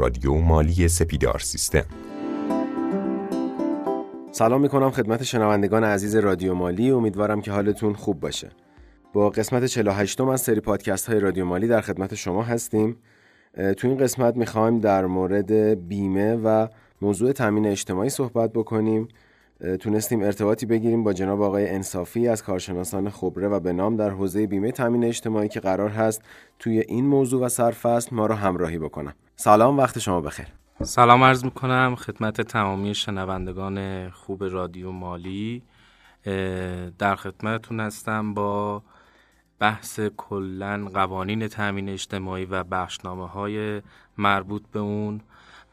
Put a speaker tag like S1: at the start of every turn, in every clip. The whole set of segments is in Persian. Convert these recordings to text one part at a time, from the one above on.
S1: رادیو مالی سپیدار سیستم.
S2: سلام می‌کنم خدمت شنوندگان عزیز رادیو مالی. امیدوارم که حالتون خوب باشه. با قسمت 48 از سری پادکست های رادیو مالی در خدمت شما هستیم. تو این قسمت می‌خوایم در مورد بیمه و موضوع تامین اجتماعی صحبت بکنیم. تونستیم ارتباطی بگیریم با جناب آقای انصافی از کارشناسان خبره و به نام در حوزه بیمه تامین اجتماعی که قرار هست توی این موضوع و سرفصل ما رو همراهی بکنم. سلام وقت شما بخیر.
S3: سلام عرض می‌کنم خدمت تمامی شنوندگان خوب رادیو مالی. در خدمتتون هستم با بحث کلا قوانین تامین اجتماعی و بخشنامه های مربوط به اون.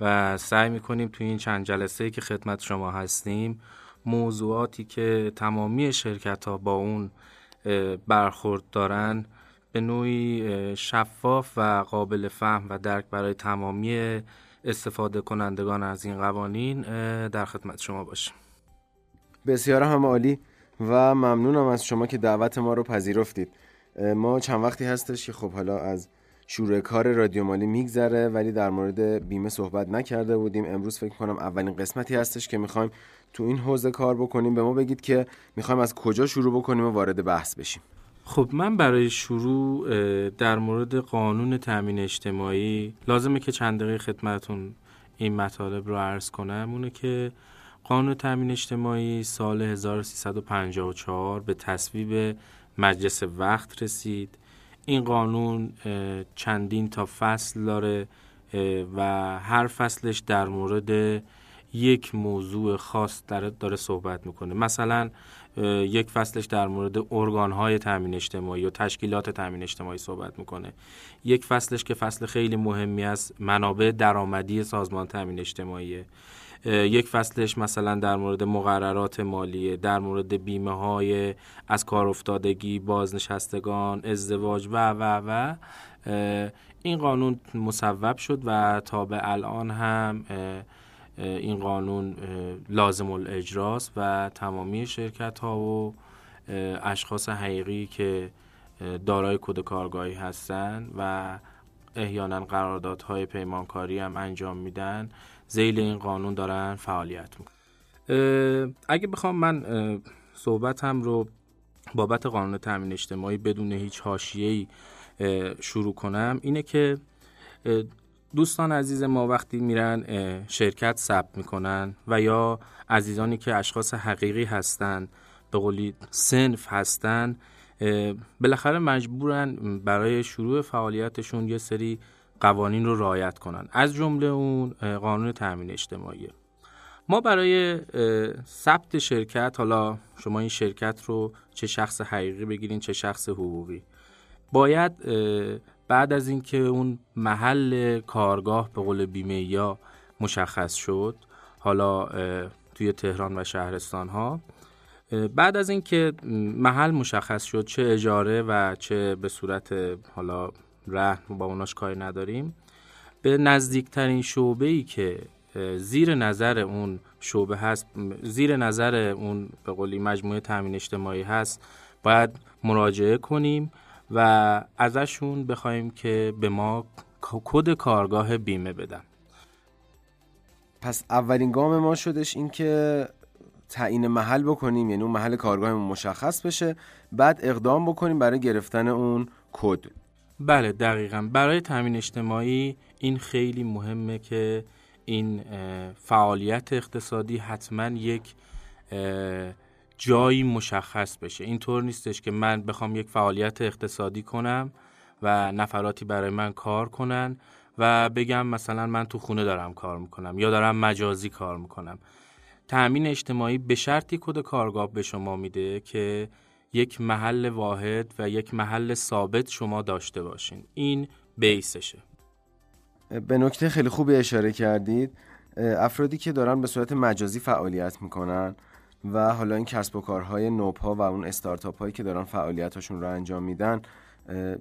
S3: و سعی می‌کنیم توی این چند جلسه که خدمت شما هستیم موضوعاتی که تمامی شرکت ها با اون برخورد دارن به نوعی شفاف و قابل فهم و درک برای تمامی استفاده کنندگان از این قوانین در خدمت شما باشیم.
S2: بسیار هم عالی و ممنونم از شما که دعوت ما رو پذیرفتید. ما چند وقتی هستش که خب حالا از شروع کار رادیو مالی میگذره ولی در مورد بیمه صحبت نکرده بودیم. امروز فکر کنم اولین قسمتی هستش که می‌خوایم تو این حوزه کار بکنیم. به ما بگید که می‌خوایم از کجا شروع بکنیم و وارد بحث بشیم.
S3: خب من برای شروع در مورد قانون تامین اجتماعی لازمه که چند دقیقه خدمتون این مطالب رو عرض کنم. اونه که قانون تامین اجتماعی سال 1354 به تصویب مجلس وقت رسید. این قانون چندین تا فصل داره و هر فصلش در مورد یک موضوع خاص داره, داره صحبت می‌کنه. مثلا یک فصلش در مورد ارگانهای تامین اجتماعی و تشکیلات تامین اجتماعی صحبت می‌کنه. یک فصلش که فصل خیلی مهمی از منابع درآمدی سازمان تامین اجتماعیه. یک فصلش مثلا در مورد مقررات مالیه در مورد بیمه های از کار افتادگی بازنشستگان ازدواج و و و. این قانون مصوب شد و تا به الان هم این قانون لازم الاجراست و تمامی شرکت ها و اشخاص حقیقی که دارای کد کارگاهی هستند و احیانا قراردادهای پیمانکاری هم انجام میدن. زیل این قانون دارن فعالیت می‌کنن. اگه بخوام من صحبتم رو بابت قانون تامین اجتماعی بدون هیچ حاشیه‌ای شروع کنم اینه که دوستان عزیز ما وقتی میرن شرکت ثبت می‌کنن و یا عزیزانی که اشخاص حقیقی هستن به قولی سنف هستن بالاخره مجبورن برای شروع فعالیتشون یه سری قوانین رو رعایت کنن. از جمله اون قانون تامین اجتماعی. ما برای ثبت شرکت حالا شما این شرکت رو چه شخص حقیقی بگیرین چه شخص حقوقی. باید بعد از اینکه اون محل کارگاه به قول بیمه یا مشخص شد حالا توی تهران و شهرستان ها بعد از اینکه محل مشخص شد چه اجاره و چه به صورت حالا رهن با اوناش کاری نداریم. به نزدیکترین شعبه ای که زیر نظر اون شعبه هست زیر نظر اون به قولی مجموعه تامین اجتماعی هست باید مراجعه کنیم و ازشون بخوایم که به ما کد کارگاه بیمه بدن.
S2: پس اولین گام ما شدش این که تعیین محل بکنیم یعنی اون محل کارگاهمون مشخص بشه بعد اقدام بکنیم برای گرفتن اون کد.
S3: بله دقیقا. برای تامین اجتماعی این خیلی مهمه که این فعالیت اقتصادی حتما یک جایی مشخص بشه. اینطور نیستش که من بخوام یک فعالیت اقتصادی کنم و نفراتی برای من کار کنن و بگم مثلا من تو خونه دارم کار می‌کنم یا دارم مجازی کار می‌کنم. تأمین اجتماعی به شرطی کد کارگاه به شما میده که یک محل واحد و یک محل ثابت شما داشته باشین. این بیسشه.
S2: به نکته خیلی خوبی اشاره کردید. افرادی که دارن به صورت مجازی فعالیت می‌کنن و حالا این کسب و کارهای نوپا و اون استارتاپ هایی که دارن فعالیتاشون رو انجام میدن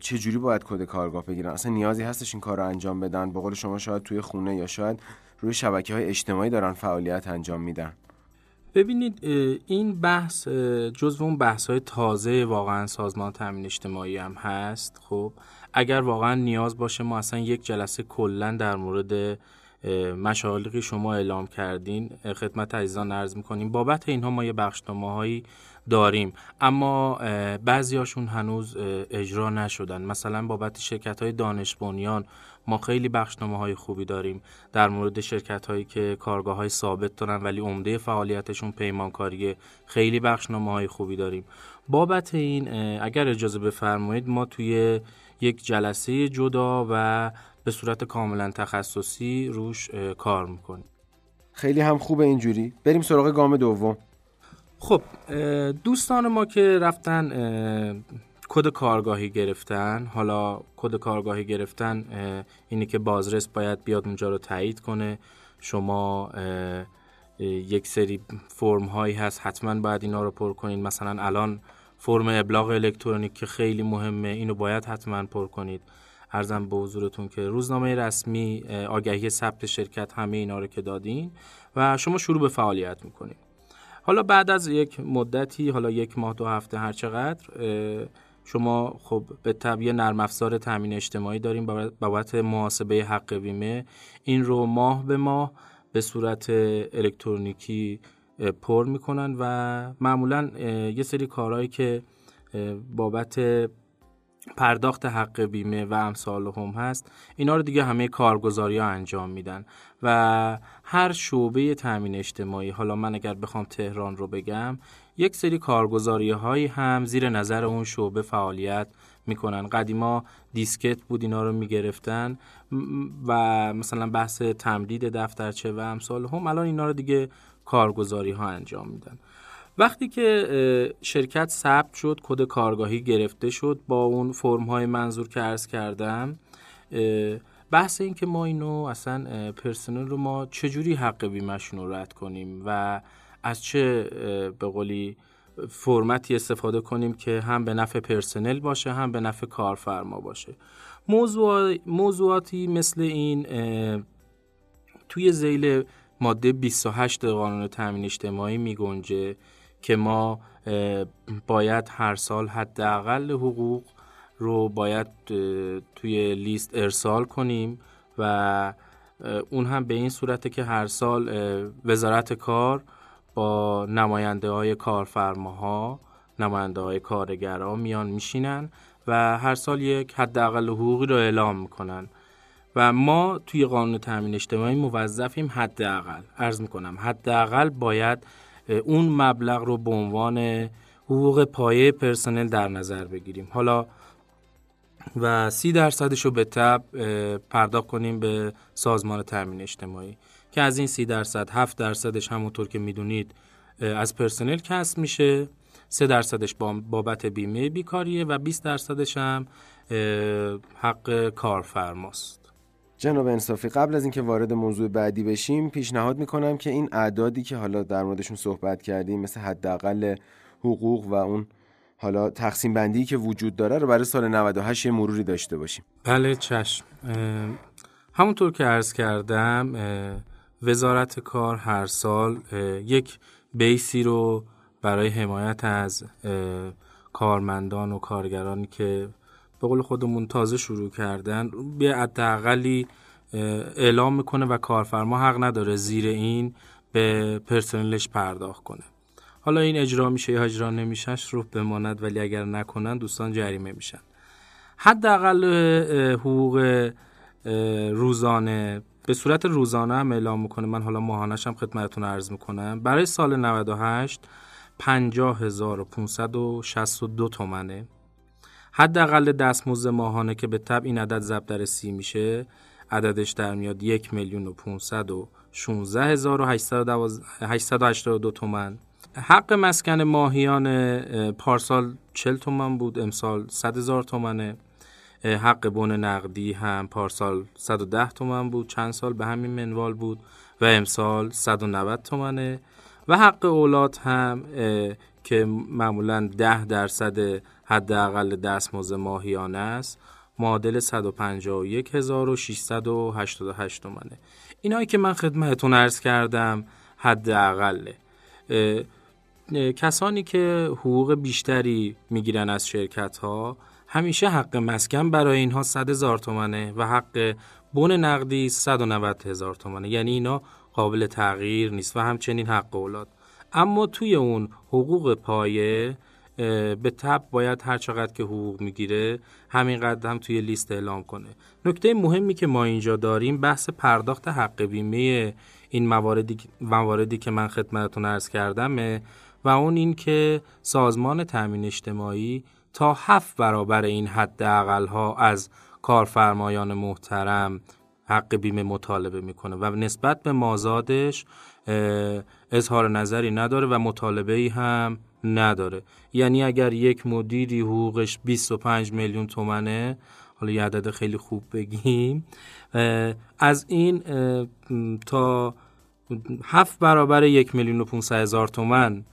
S2: چه جوری باید کد کارگاه بگیرن؟ اصلا نیازی هستش این کار رو انجام بدن؟ به قول شما شاید توی خونه یا شاید روی شبکه های اجتماعی دارن فعالیت انجام میدن.
S3: ببینید این بحث جزو اون بحث های تازه واقعا سازمان تامین اجتماعی هم هست خب؟ اگر واقعا نیاز باشه ما اصلا یک جلسه کلا در مورد مشاغلی که شما اعلام کردین خدمت عزیزان عرض می‌کنیم. بابت اینها ما یه بخشنامه داریم اما بعضی هاشون هنوز اجرا نشدن. مثلا بابت شرکت های دانش بنیان ما خیلی بخشنامه های خوبی داریم. در مورد شرکت هایی که کارگاه های ثابت دارن ولی عمده فعالیتشون پیمانکاریه خیلی بخشنامه های خوبی داریم. بابت این اگر اجازه بفرمایید ما توی یک جلسه جدا و به صورت کاملا تخصصی روش کار می‌کنیم
S2: خیلی هم خوبه اینجوری. بریم سراغ گام دوم.
S3: خب دوستان ما که رفتن کد کارگاهی گرفتن حالا کد کارگاهی گرفتن اینه که بازرس باید بیاد اونجا رو تایید کنه. شما یک سری فرم هایی هست حتما باید اینا رو پر کنید مثلا الان فرم ابلاغ الکترونیک که خیلی مهمه اینو باید حتما پر کنید. ارزم به حضورتون که روزنامه رسمی آگهی ثبت شرکت همه اینا رو که دادین و شما شروع به فعالیت می‌کنید حالا بعد از یک مدتی حالا یک ماه دو هفته هر چقدر شما خب به طبیع نرم افزار تامین اجتماعی داریم بابت محاسبه حق بیمه. این رو ماه به ماه به صورت الکترونیکی پر می‌کنن و معمولا یه سری کارهایی که بابت پرداخت حق بیمه و امثال هم هست. اینا رو دیگه همه کارگزاری ها انجام میدن. و هر شعبه تامین اجتماعی حالا من اگر بخوام تهران رو بگم یک سری کارگزاری هایی هم زیر نظر اون شعبه فعالیت می‌کنن. قدیما دیسکت بود اینا رو می‌گرفتن. و مثلا بحث تمدید دفترچه و امثال هم الان اینا رو دیگه کارگزاری ها انجام میدن. وقتی که شرکت ثبت شد کد کارگاهی گرفته شد با اون فرم های منظور که عرض کردم بحث این که ما اینو اصلا پرسنل رو ما چجوری حق بیمشون رو رد کنیم و از چه به قولی فرمتی استفاده کنیم که هم به نفع پرسنل باشه هم به نفع کارفرما باشه. موضوعاتی مثل این توی زیل ماده 28 قانون تامین اجتماعی می گنجه که ما باید هر سال حداقل حقوق رو باید توی لیست ارسال کنیم و اون هم به این صورته که هر سال وزارت کار با نماینده های کارفرماها نماینده های کارگرها میان میشینن و هر سال یک حداقل حقوقی رو اعلام می‌کنن. و ما توی قانون تامین اجتماعی موظفیم حداقل عرض می‌کنم حداقل باید اون مبلغ رو به عنوان حقوق پایه پرسنل در نظر بگیریم. حالا و سی درصدش رو به تب پرداخت کنیم به سازمان تامین اجتماعی که از این سی درصد هفت درصدش همونطور که می‌دونید از پرسنل کسب میشه. سه درصدش بابت بیمه بیکاریه و 20 درصدش هم حق کارفرماست.
S2: جناب انصافی قبل از اینکه وارد موضوع بعدی بشیم پیشنهاد می‌کنم که این اعدادی که حالا در موردشون صحبت کردیم مثل حداقل حقوق و اون حالا تقسیم بندی که وجود داره رو برای سال 98 یه مروری داشته باشیم.
S3: بله چشم. همونطور که عرض کردم وزارت کار هر سال یک بیسی رو برای حمایت از کارمندان و کارگرانی که به قول خودمون تازه شروع کردن به حداقلی اعلام می‌کنه و کارفرما حق نداره زیر این به پرسنلش پرداخت کنه. حالا این اجرا میشه یا اجرا نمیشهش رو بماند ولی اگر نکنن دوستان جریمه میشن. حداقل حقوق روزانه به صورت روزانه هم اعلام می‌کنه. من حالا ماهانش هم خدمتتون عرض می‌کنم. برای سال 98 50562 تومنه. حداقل دستمزد ماهانه که به تب این عدد ضرب در سی میشه عددش در میاد یک میلیون و پونصد و هزار و دو تومن. حق مسکن ماهیان پارسال چل تومن بود امسال صد هزار تومنه. حق بون نقدی هم پارسال 110 تومن بود چند سال به همین منوال بود و امسال 190 تومنه. و حق اولاد هم که معمولا 10 درصد حداقل دستمزد ماهیانه است معادل 151688 تومنه. اینایی که من خدمتتون عرض کردم حداقله. کسانی که حقوق بیشتری می‌گیرن از شرکت ها همیشه حق مسکن برای اینها 100 هزار تومنه و حق بون نقدی 190 هزار تومنه. یعنی اینا قابل تغییر نیست و همچنین حق اولاد. اما توی اون حقوق پایه به تب باید هر چقدر که حقوق می‌گیره همینقدر هم توی لیست اعلام کنه. نکته مهمی که ما اینجا داریم بحث پرداخت حق بیمه این مواردی, مواردی که من خدمتتون ارز کردمه و اون این که سازمان تامین اجتماعی تا هفت برابر این حد ها از کارفرمایان محترم حق بیمه مطالبه می‌کنه و نسبت به مازادش اظهار نظری نداره و مطالبه ای هم نداره. یعنی اگر یک مدیری حقوقش 25 میلیون تومنه حالا یه عدد خیلی خوب بگیم از این تا هفت برابر یک میلیون و 500 هزار تومن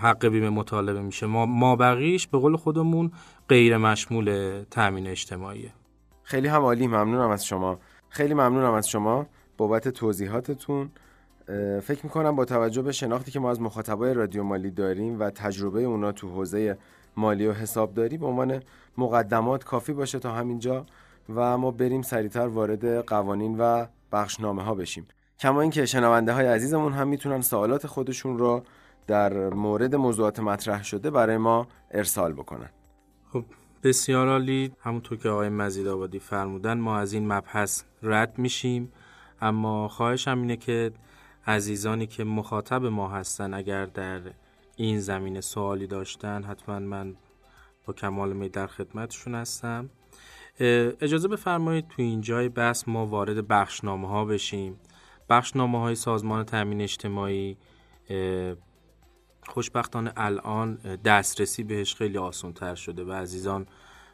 S3: حق بیمه مطالبه میشه. ما, ما بقیش به قول خودمون غیر مشمول تامین اجتماعیه.
S2: خیلی هم عالی ممنونم از شما. خیلی ممنونم از شما بابت توضیحاتتون. فکر می‌کنم با توجه به شناختی که ما از مخاطبای رادیو مالی داریم و تجربه اونا تو حوزه مالی و حسابداری به عنوان مقدمات کافی باشه تا همینجا و ما بریم سریعتر وارد قوانین و بخشنامه ها بشیم. کما اینکه شنونده های عزیزمون هم می‌تونن سوالات خودشون رو در مورد موضوعات مطرح شده برای ما ارسال بکنن.
S3: خب بسیار عالی. همونطور که آقای مزید آبادی فرمودن ما از این مبحث رد میشیم. اما خواهشم اینه که عزیزانی که مخاطب ما هستن اگر در این زمینه سوالی داشتن حتما من با کمال می در خدمتشون هستم. اجازه بفرمایید تو این جای بحث ما وارد بخشنامه ها بشیم. بخشنامه های سازمان تامین اجتماعی خوشبختانه الان دسترسی بهش خیلی آسان تر شده و عزیزان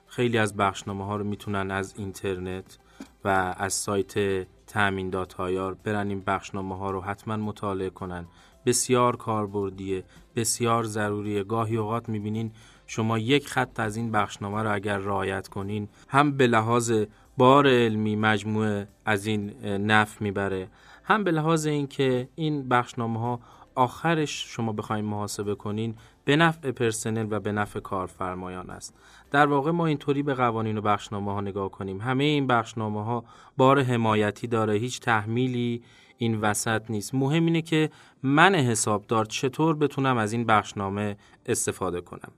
S3: خیلی از بخشنامه ها رو می‌تونن از اینترنت و از سایت تامین داتایار برن این بخشنامه ها رو حتما مطالعه کنن. بسیار کاربردیه بسیار ضروریه. گاهی اوقات می‌بینین شما یک خط از این بخشنامه رو اگر رعایت کنین هم به لحاظ بار علمی مجموعه از این نف می‌بره هم به لحاظ اینکه این بخشنامه ها آخرش شما بخواید محاسبه کنین به نفع پرسنل و به نفع کارفرمایان است. در واقع ما اینطوری به قوانین و بخشنامه ها نگاه کنیم. همه این بخشنامه ها بار حمایتی داره هیچ تحمیلی این وسط نیست. مهم اینه که من حسابدار چطور بتونم از این بخشنامه استفاده کنم.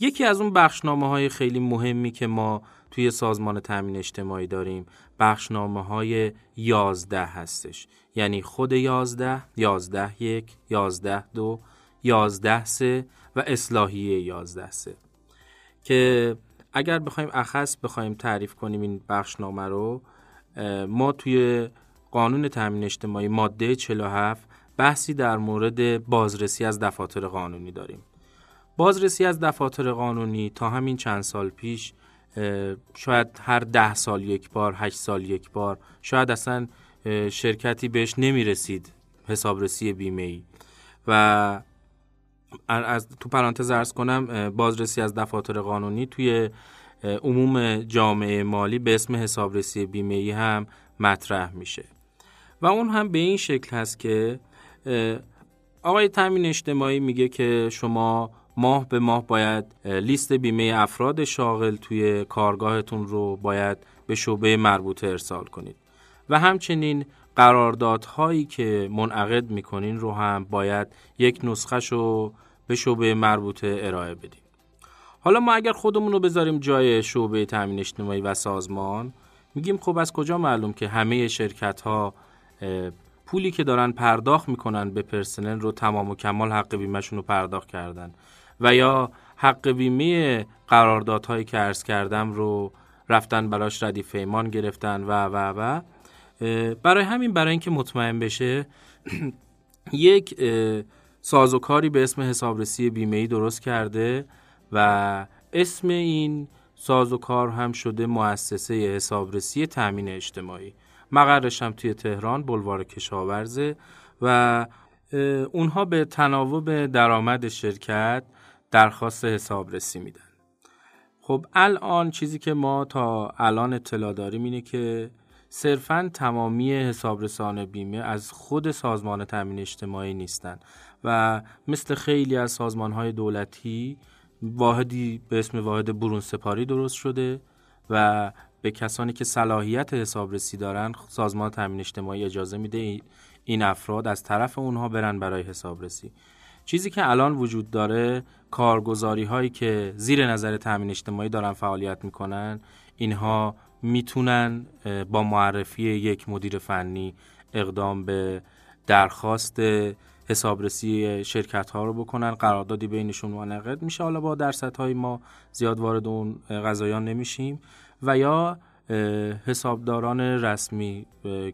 S3: یکی از اون بخشنامه های خیلی مهمی که ما توی سازمان تامین اجتماعی داریم. بخشنامه های یازده هستش. یعنی خود یازده، یازده یک، یازده دو، یازده سه و اصلاحیه یازده سه. که اگر بخوایم اخص بخوایم تعریف کنیم این بخشنامه رو ما توی قانون تامین اجتماعی ماده 47 بحثی در مورد بازرسی از دفاتر قانونی داریم. بازرسی از دفاتر قانونی تا همین چند سال پیش شاید هر ده سال یک بار هشت سال یک بار شاید اصلا شرکتی بهش نمی رسید حسابرسی بیمه ای و از تو پرانتز ارز کنم بازرسی از دفاتر قانونی توی عموم جامعه مالی به اسم حسابرسی بیمه ای هم مطرح میشه. و اون هم به این شکل هست که آقای تامین اجتماعی میگه که شما ماه به ماه باید لیست بیمه افراد شاغل توی کارگاهتون رو باید به شعبه مربوطه ارسال کنید. و همچنین قراردادهایی که منعقد می‌کنین رو هم باید یک نسخه رو به شعبه مربوطه ارائه بدیم حالا ما اگر خودمون رو بذاریم جای شعبه تامین اجتماعی و سازمان میگیم خب از کجا معلوم که همه شرکت ها پولی که دارن پرداخت می‌کنن به پرسنل رو تمام و کمال حق بیمهشون رو پرداخت کردن؟ و یا حق بیمه قراردادهایی که عرض کردم رو رفتن براش ردیف ایمان گرفتن و و و. برای همین برای اینکه مطمئن بشه یک سازوکاری به اسم حسابرسی بیمه ای درست کرده و اسم این سازوکار هم شده مؤسسه حسابرسی تامین اجتماعی. مقرش هم توی تهران بلوار کشاورزه و اونها به تناوب درآمد شرکت درخواست حسابرسی میدن. خب الان چیزی که ما تا الان اطلاع داریم اینه که صرفا تمامی حسابرسان بیمه از خود سازمان تامین اجتماعی نیستن و مثل خیلی از سازمان های دولتی واحدی به اسم واحد برون سپاری درست شده و به کسانی که صلاحیت حسابرسی دارن سازمان تامین اجتماعی اجازه میده این افراد از طرف اونها برن برای حسابرسی. چیزی که الان وجود داره کارگزاری هایی که زیر نظر تامین اجتماعی دارن فعالیت می‌کنن اینها می‌تونن با معرفی یک مدیر فنی اقدام به درخواست حسابرسی شرکت ها رو بکنن. قراردادی بینشون منعقد میشه. حالا با درصد های ما زیاد وارد اون قضایان نمیشیم. و یا حسابداران رسمی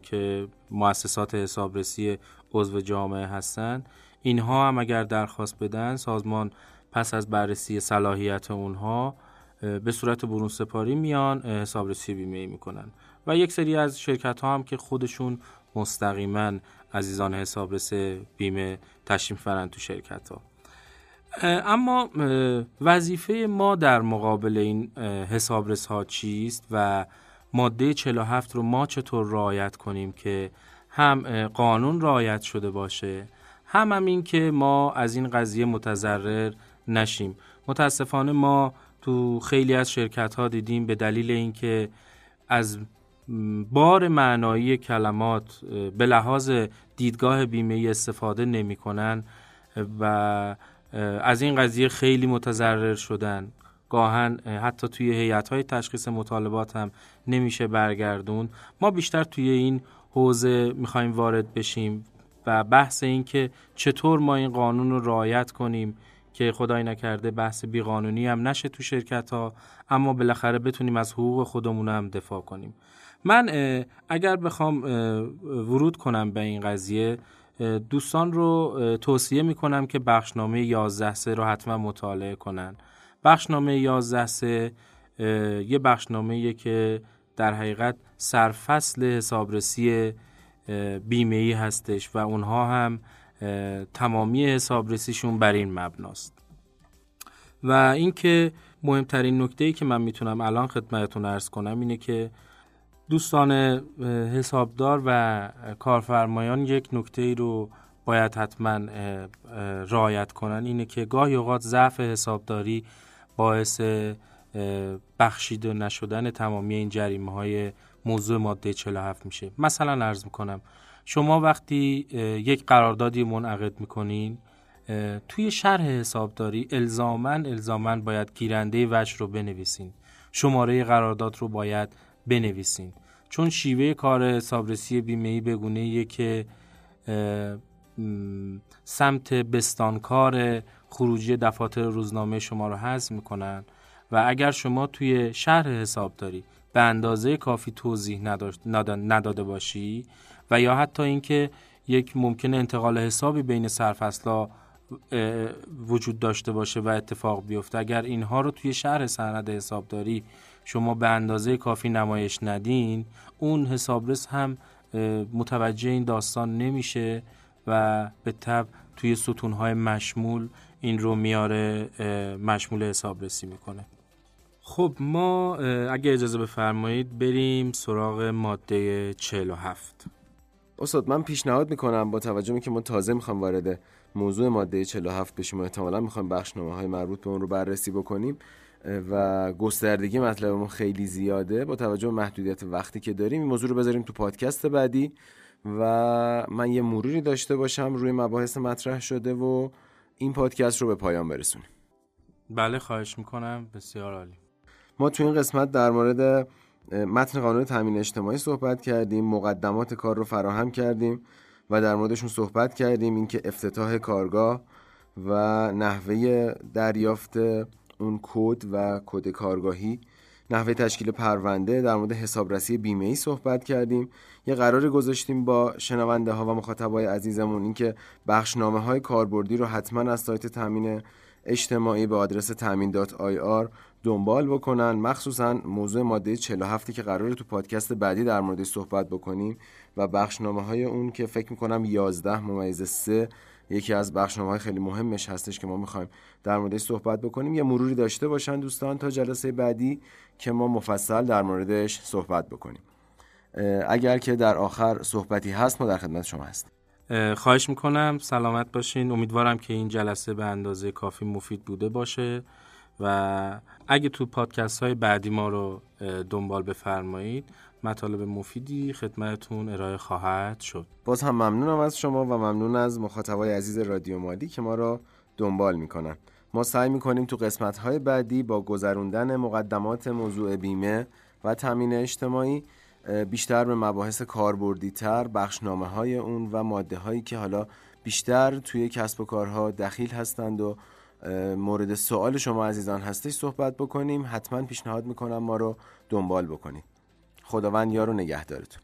S3: که مؤسسات حسابرسی عضو جامعه هستند اینها هم اگر درخواست بدن سازمان پس از بررسی صلاحیت اونها به صورت برون سپاری میان حسابرسی بیمه می‌کنن. و یک سری از شرکت ها هم که خودشون مستقیما عزیزان حسابرس بیمه تشریف فرن تو شرکت ها اما وظیفه ما در مقابل این حسابرس ها چیست و ماده 47 رو ما چطور رعایت کنیم که هم قانون رعایت شده باشه هم هم این که ما از این قضیه متضرر نشیم. متاسفانه ما تو خیلی از شرکت ها دیدیم به دلیل اینکه از بار معنایی کلمات به لحاظ دیدگاه بیمه استفاده نمی کنن و از این قضیه خیلی متضرر شدن. گاهن حتی توی هیئت های تشخیص مطالبات هم نمیشه برگردون ما بیشتر توی این حوزه می‌خوایم وارد بشیم. و بحث این که چطور ما این قانون رو رعایت کنیم که خدای نکرده بحث بیقانونی هم نشه تو شرکت ها اما بالاخره بتونیم از حقوق خودمون هم دفاع کنیم. من اگر بخوام ورود کنم به این قضیه دوستان رو توصیه می‌کنم که بخشنامه 11 سه رو حتما مطالعه کنن. بخشنامه 11 سه یه بخشنامه که در حقیقت سرفصل حسابرسی بیمه ای هستش و اونها هم تمامی حسابرسیشون بر این مبناست. و اینکه مهمترین نکته ای که من می‌تونم الان خدمتتون ارز کنم اینه که دوستان حسابدار و کارفرمایان یک نکته ای رو باید حتما رعایت کنن اینه که گاهی اوقات ضعف حسابداری باعث بخشیده نشدن تمامی این جریمه های موضوع ماده 47 میشه. مثلا عرض می‌کنم شما وقتی یک قراردادی منعقد می‌کنین توی شرح حسابداری الزامن الزامن باید گیرنده وجه رو بنویسین. شماره قرارداد رو باید بنویسین. چون شیوه کار حسابرسی بیمه ای بگونه که سمت بستانکار خروجی دفاتر روزنامه شما رو حذف می‌کنن. و اگر شما توی شهر حسابداری به اندازه کافی توضیح نداده باشی و یا حتی اینکه یک ممکن انتقال حسابی بین سرفصلا وجود داشته باشه و اتفاق بیفته. اگر اینها رو توی شهر سند حسابداری شما به اندازه کافی نمایش ندین اون حسابرس هم متوجه این داستان نمیشه و به تب توی ستونهای مشمول این رو میاره مشمول حسابرسی می‌کنه. خب ما اگه اجازه بفرمایید بریم سراغ ماده 47
S2: استاد من پیشنهاد می‌کنم با توجه که ما تازه می‌خوام وارد موضوع ماده 47 بشیم و احتمالا می‌خوایم بخشنامه های مربوط به اون رو بررسی بکنیم و گستردگی مطلبمون خیلی زیاده. با توجه به محدودیت وقتی که داریم این موضوع رو بذاریم تو پادکست بعدی و من یه مروری داشته باشم روی مباحث مطرح شده و این پادکست رو به پایان برسونیم.
S3: بله خواهش می‌کنم. بسیار عالی.
S2: ما تو این قسمت در مورد متن قانون تامین اجتماعی صحبت کردیم مقدمات کار رو فراهم کردیم و در موردشون صحبت کردیم اینکه افتتاح کارگاه و نحوه دریافت اون کد و کد کارگاهی نحوه تشکیل پرونده در مورد حسابرسی بیمه ای صحبت کردیم. یه قرار گذاشتیم با شنونده ها و مخاطبای عزیزمون اینکه بخشنامه های کاربردی رو حتما از سایت تامین اجتماعی به آدرس تامین dot ir دنبال بکنن. مخصوصا موضوع ماده 47 که قراره تو پادکست بعدی در مورد صحبت بکنیم و بخشنامه های اون که فکر می‌کنم 11 ممیز 3 یکی از بخشنامه های خیلی مهمش هستش که ما می‌خوایم در موردش صحبت بکنیم. یه مروری داشته باشن دوستان تا جلسه بعدی که ما مفصل در موردش صحبت بکنیم. اگر که در آخر صحبتی هست ما در خدمت شما هستیم.
S3: خواهش می‌کنم. سلامت باشین. امیدوارم که این جلسه به اندازه کافی مفید بوده باشه. و اگه تو پادکست های بعدی ما رو دنبال بفرمایید مطالب مفیدی خدمتتون ارائه خواهد شد.
S2: باز هم ممنونم از شما و ممنون از مخاطبای عزیز رادیو مالی که ما رو دنبال می‌کنن. ما سعی می‌کنیم تو قسمت های بعدی با گذروندن مقدمات موضوع بیمه و تامین اجتماعی بیشتر به مباحث کاربردی تر بخشنامه های اون و ماده هایی که حالا بیشتر توی کسب و کارها دخیل هستند و مورد سوال شما عزیزان هستش صحبت بکنیم. حتما پیشنهاد می‌کنم ما رو دنبال بکنیم خداوند یارو نگهدارتون.